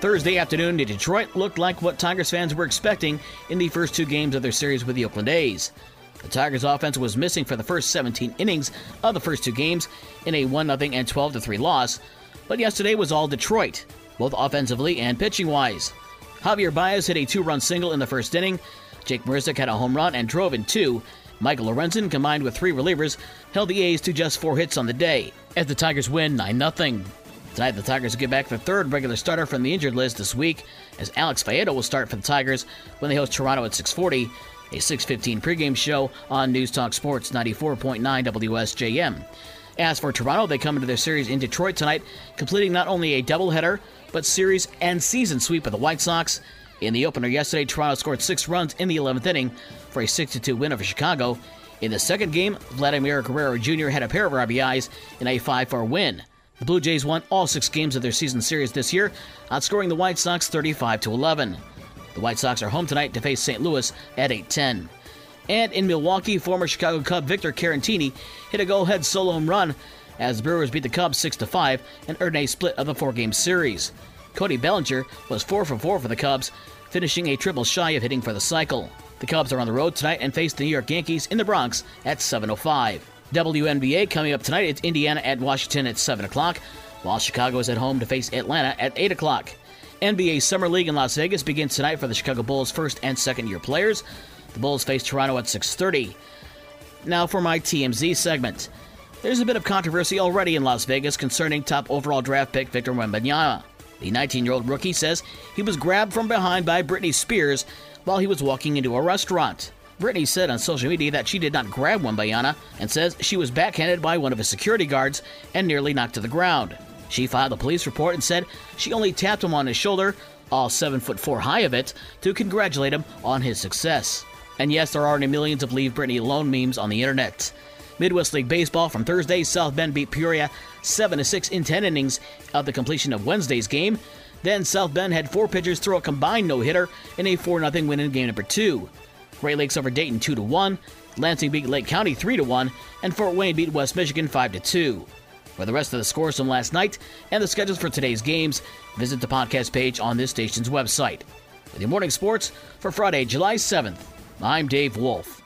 Thursday afternoon in Detroit looked like what Tigers fans were expecting in the first two games of their series with the Oakland A's. The Tigers' offense was missing for the first 17 innings of the first two games in a 1 0 and 12 3 loss, but yesterday was all Detroit, both offensively and pitching wise. Javier Baez hit a two run single in the first inning. Jake Marisnick had a home run and drove in two. Michael Lorenzen, combined with three relievers, held the A's to just four hits on the day, as the Tigers win 9 0. Tonight, the Tigers get back their third regular starter from the injured list this week, as Alex Faedo will start for the Tigers when they host Toronto at 6:40, a 6:15 pregame show on News Talk Sports 94.9 WSJM. As for Toronto, they come into their series in Detroit tonight, completing not only a doubleheader but series and season sweep of the White Sox. In the opener yesterday, Toronto scored six runs in the 11th inning for a 6-2 win over Chicago. In the second game, Vladimir Guerrero Jr. had a pair of RBIs in a 5-4 win. The Blue Jays won all six games of their season series this year, outscoring the White Sox 35 to 11. The White Sox are home tonight to face St. Louis at 8:10. And in Milwaukee, former Chicago Cub Victor Caratini hit a go-ahead solo home run as the Brewers beat the Cubs 6 5 and earned a split of the four-game series. Cody Bellinger was 4 for 4 for the Cubs, finishing a triple shy of hitting for the cycle. The Cubs are on the road tonight and face the New York Yankees in the Bronx at 7:05. WNBA coming up tonight. It's Indiana at Washington at 7 o'clock, while Chicago is at home to face Atlanta at 8 o'clock. NBA Summer League in Las Vegas begins tonight for the Chicago Bulls' first and second year players. The Bulls face Toronto at 6:30. Now for my TMZ segment. There's a bit of controversy already in Las Vegas concerning top overall draft pick Victor Wembanyama. The 19-year-old rookie says he was grabbed from behind by Britney Spears while he was walking into a restaurant. Britney said on social media that she did not grab Wembanyama and says she was backhanded by one of his security guards and nearly knocked to the ground. She filed a police report and said she only tapped him on his shoulder, all 7 foot 4 high of it, to congratulate him on his success. And yes, there are already millions of Leave Britney Alone memes on the internet. Midwest League Baseball from Thursday, South Bend beat Peoria 7 6 in 10 innings at the completion of Wednesday's game. Then South Bend had four pitchers throw a combined no hitter in a 4 0 win in game number two. Great Lakes over Dayton 2 to 1, Lansing beat Lake County 3 to 1, and Fort Wayne beat West Michigan 5 to 2. For the rest of the scores from last night and the schedules for today's games, visit the podcast page on this station's website. With your morning sports for Friday, July 7th, I'm Dave Wolf.